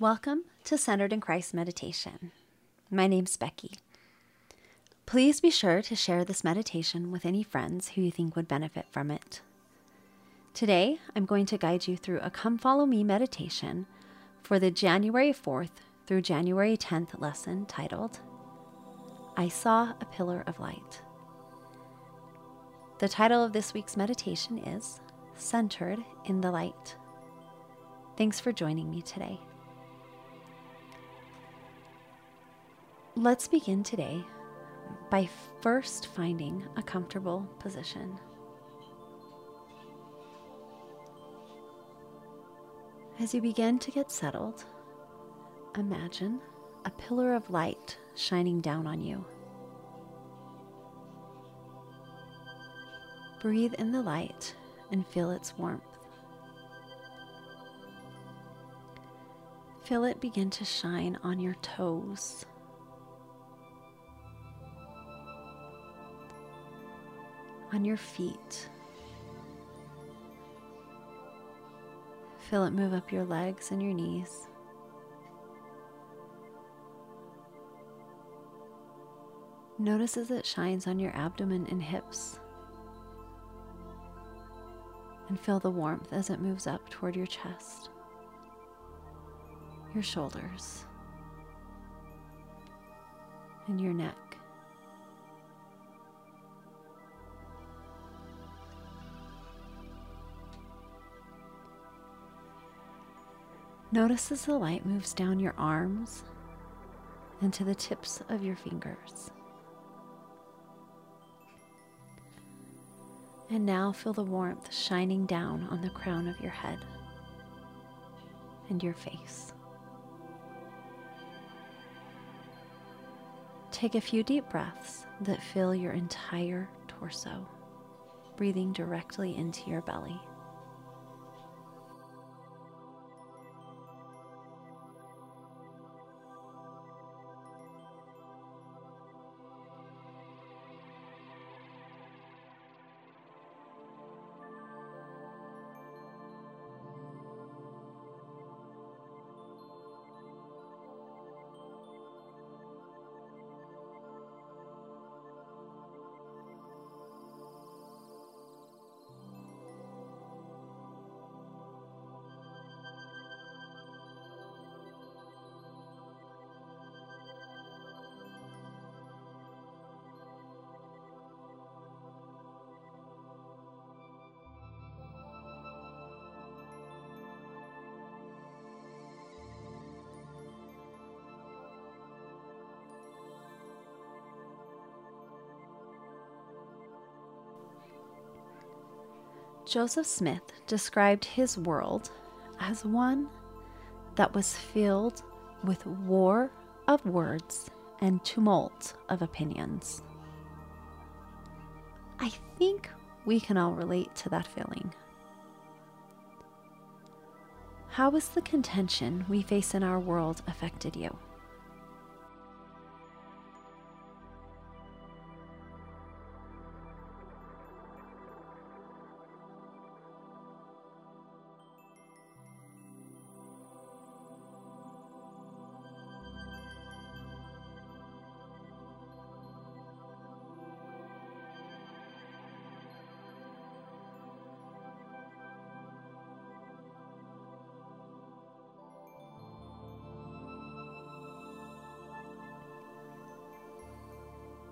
Welcome to Centered in Christ Meditation. My name's Becky. Please be sure to share this meditation with any friends who you think would benefit from it. Today, I'm going to guide you through a Come Follow Me meditation for the January 4th through January 10th lesson titled, I Saw a Pillar of Light. The title of this week's meditation is Centered in the Light. Thanks for joining me today. Let's begin today by first finding a comfortable position. As you begin to get settled, imagine a pillar of light shining down on you. Breathe in the light and feel its warmth. Feel it begin to shine on your toes. On your feet. Feel it move up your legs and your knees. Notice as it shines on your abdomen and hips. And feel the warmth as it moves up toward your chest your shoulders, and your neck. Notice as the light moves down your arms and to the tips of your fingers. And now feel the warmth shining down on the crown of your head and your face. Take a few deep breaths that fill your entire torso, breathing directly into your belly. Joseph Smith described his world as one that was filled with war of words and tumult of opinions. I think we can all relate to that feeling. How has the contention we face in our world affected you?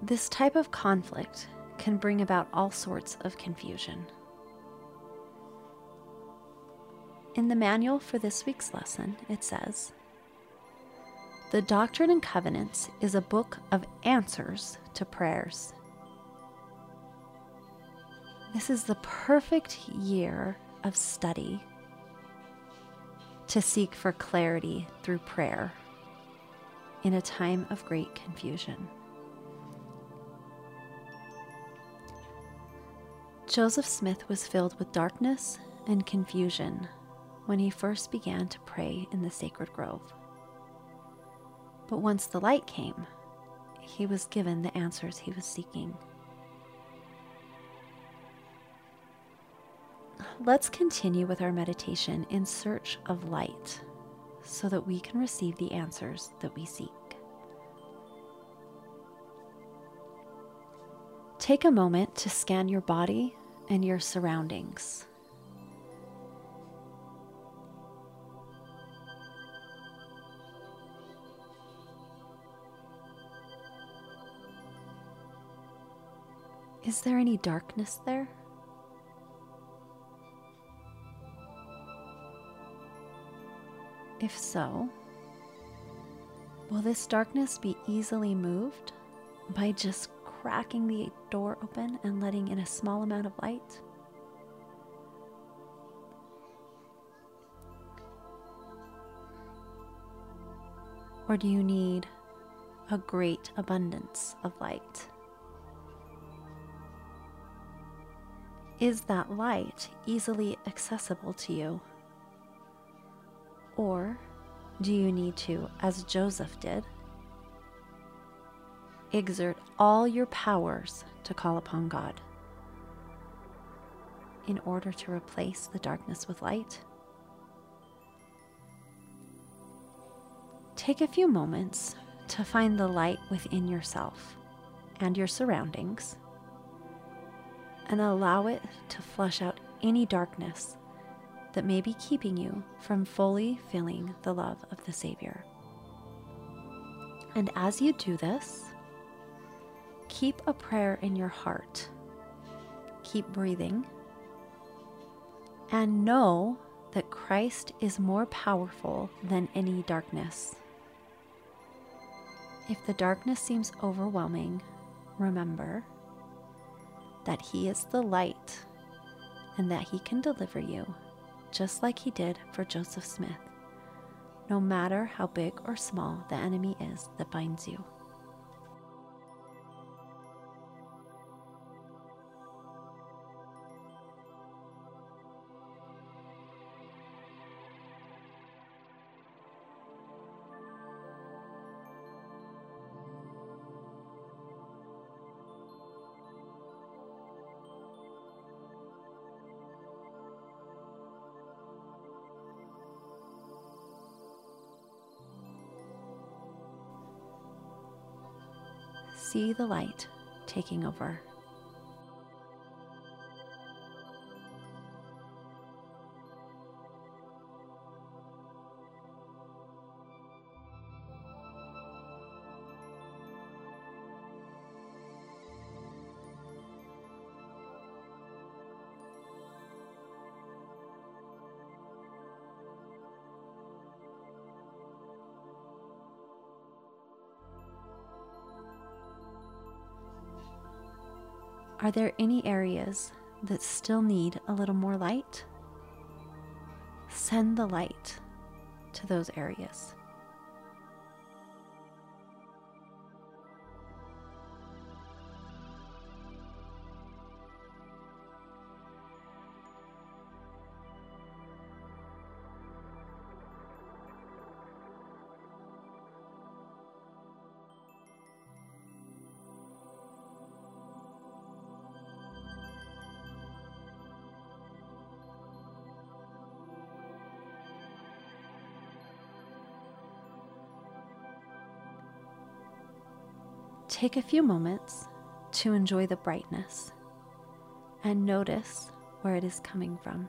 This type of conflict can bring about all sorts of confusion. In the manual for this week's lesson, it says The Doctrine and Covenants is a book of answers to prayers. This is the perfect year of study to seek for clarity through prayer in a time of great confusion. Joseph Smith was filled with darkness and confusion when he first began to pray in the sacred grove. But once the light came, he was given the answers he was seeking. Let's continue with our meditation in search of light so that we can receive the answers that we seek. Take a moment to scan your body and your surroundings. Is there any darkness there? If so, will this darkness be easily moved by just cracking the door open and letting in a small amount of light? Or do you need a great abundance of light? Is that light easily accessible to you? Or do you need to, as Joseph did, exert all your powers to call upon God in order to replace the darkness with light? Take a few moments to find the light within yourself and your surroundings and allow it to flush out any darkness that may be keeping you from fully feeling the love of the Savior. And as you do this, keep a prayer in your heart. Keep breathing. And know that Christ is more powerful than any darkness. If the darkness seems overwhelming, remember that He is the light and that He can deliver you, just like He did for Joseph Smith, no matter how big or small the enemy is that binds you. See the light taking over. Are there any areas that still need a little more light? Send the light to those areas. Take a few moments to enjoy the brightness and notice where it is coming from.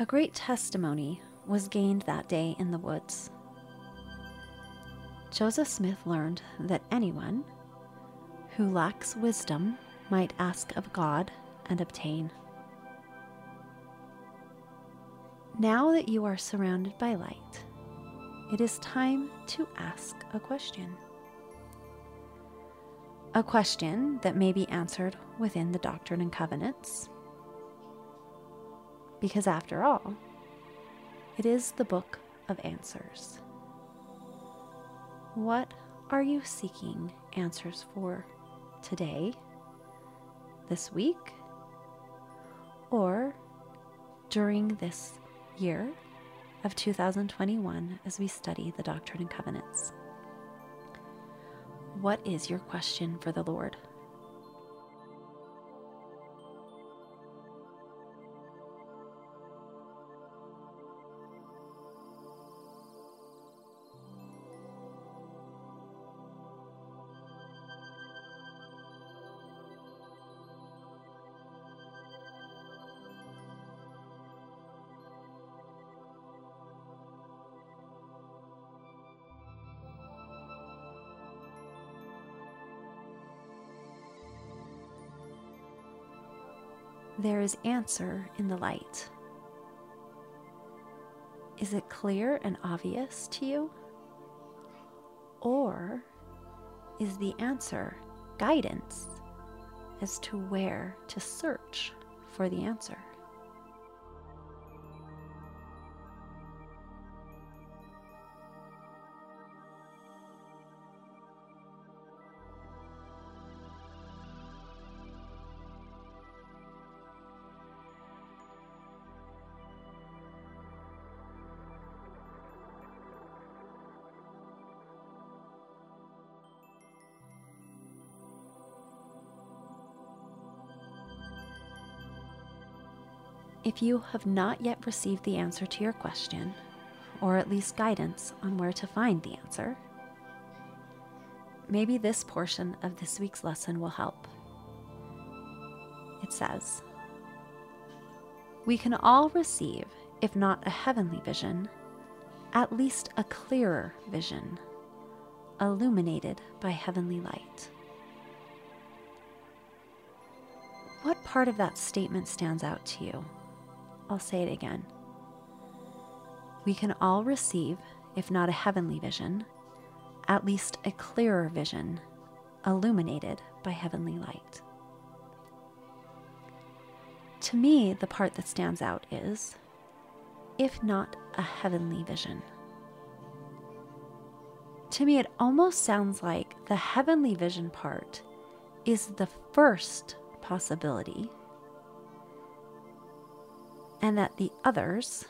A great testimony was gained that day in the woods. Joseph Smith learned that anyone who lacks wisdom might ask of God and obtain. Now that you are surrounded by light, it is time to ask a question. A question that may be answered within the Doctrine and Covenants. Because after all, it is the book of answers. What are you seeking answers for today, this week, or during this year of 2021 as we study the Doctrine and Covenants? What is your question for the Lord? There is answer in the light. Is it clear and obvious to you? Or is the answer guidance as to where to search for the answer? If you have not yet received the answer to your question, or at least guidance on where to find the answer, maybe this portion of this week's lesson will help. It says, We can all receive, if not a heavenly vision, at least a clearer vision, illuminated by heavenly light. What part of that statement stands out to you? I'll say it again. We can all receive, if not a heavenly vision, at least a clearer vision, illuminated by heavenly light. To me, the part that stands out is, if not a heavenly vision. To me, it almost sounds like the heavenly vision part is the first possibility and that the others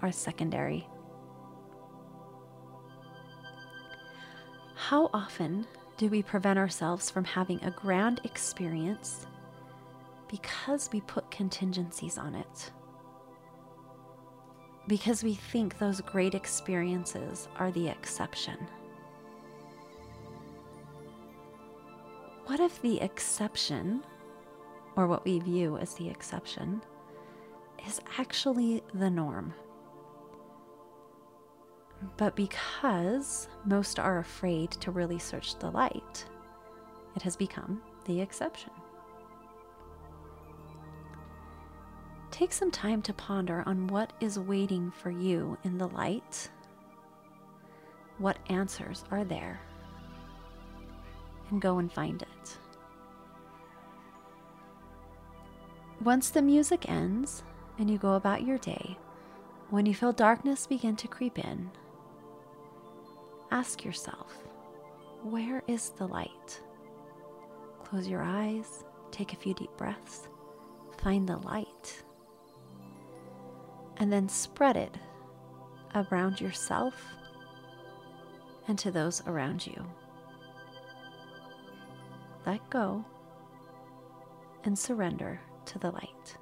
are secondary. How often do we prevent ourselves from having a grand experience because we put contingencies on it? Because we think those great experiences are the exception. What if the exception, or what we view as the exception, is actually the norm. But because most are afraid to really search the light, it has become the exception. Take some time to ponder on what is waiting for you in the light. What answers are there? And go and find it. Once the music ends, and you go about your day, when you feel darkness begin to creep in, ask yourself, where is the light? Close your eyes, take a few deep breaths, find the light, and then spread it around yourself and to those around you. Let go and surrender to the light.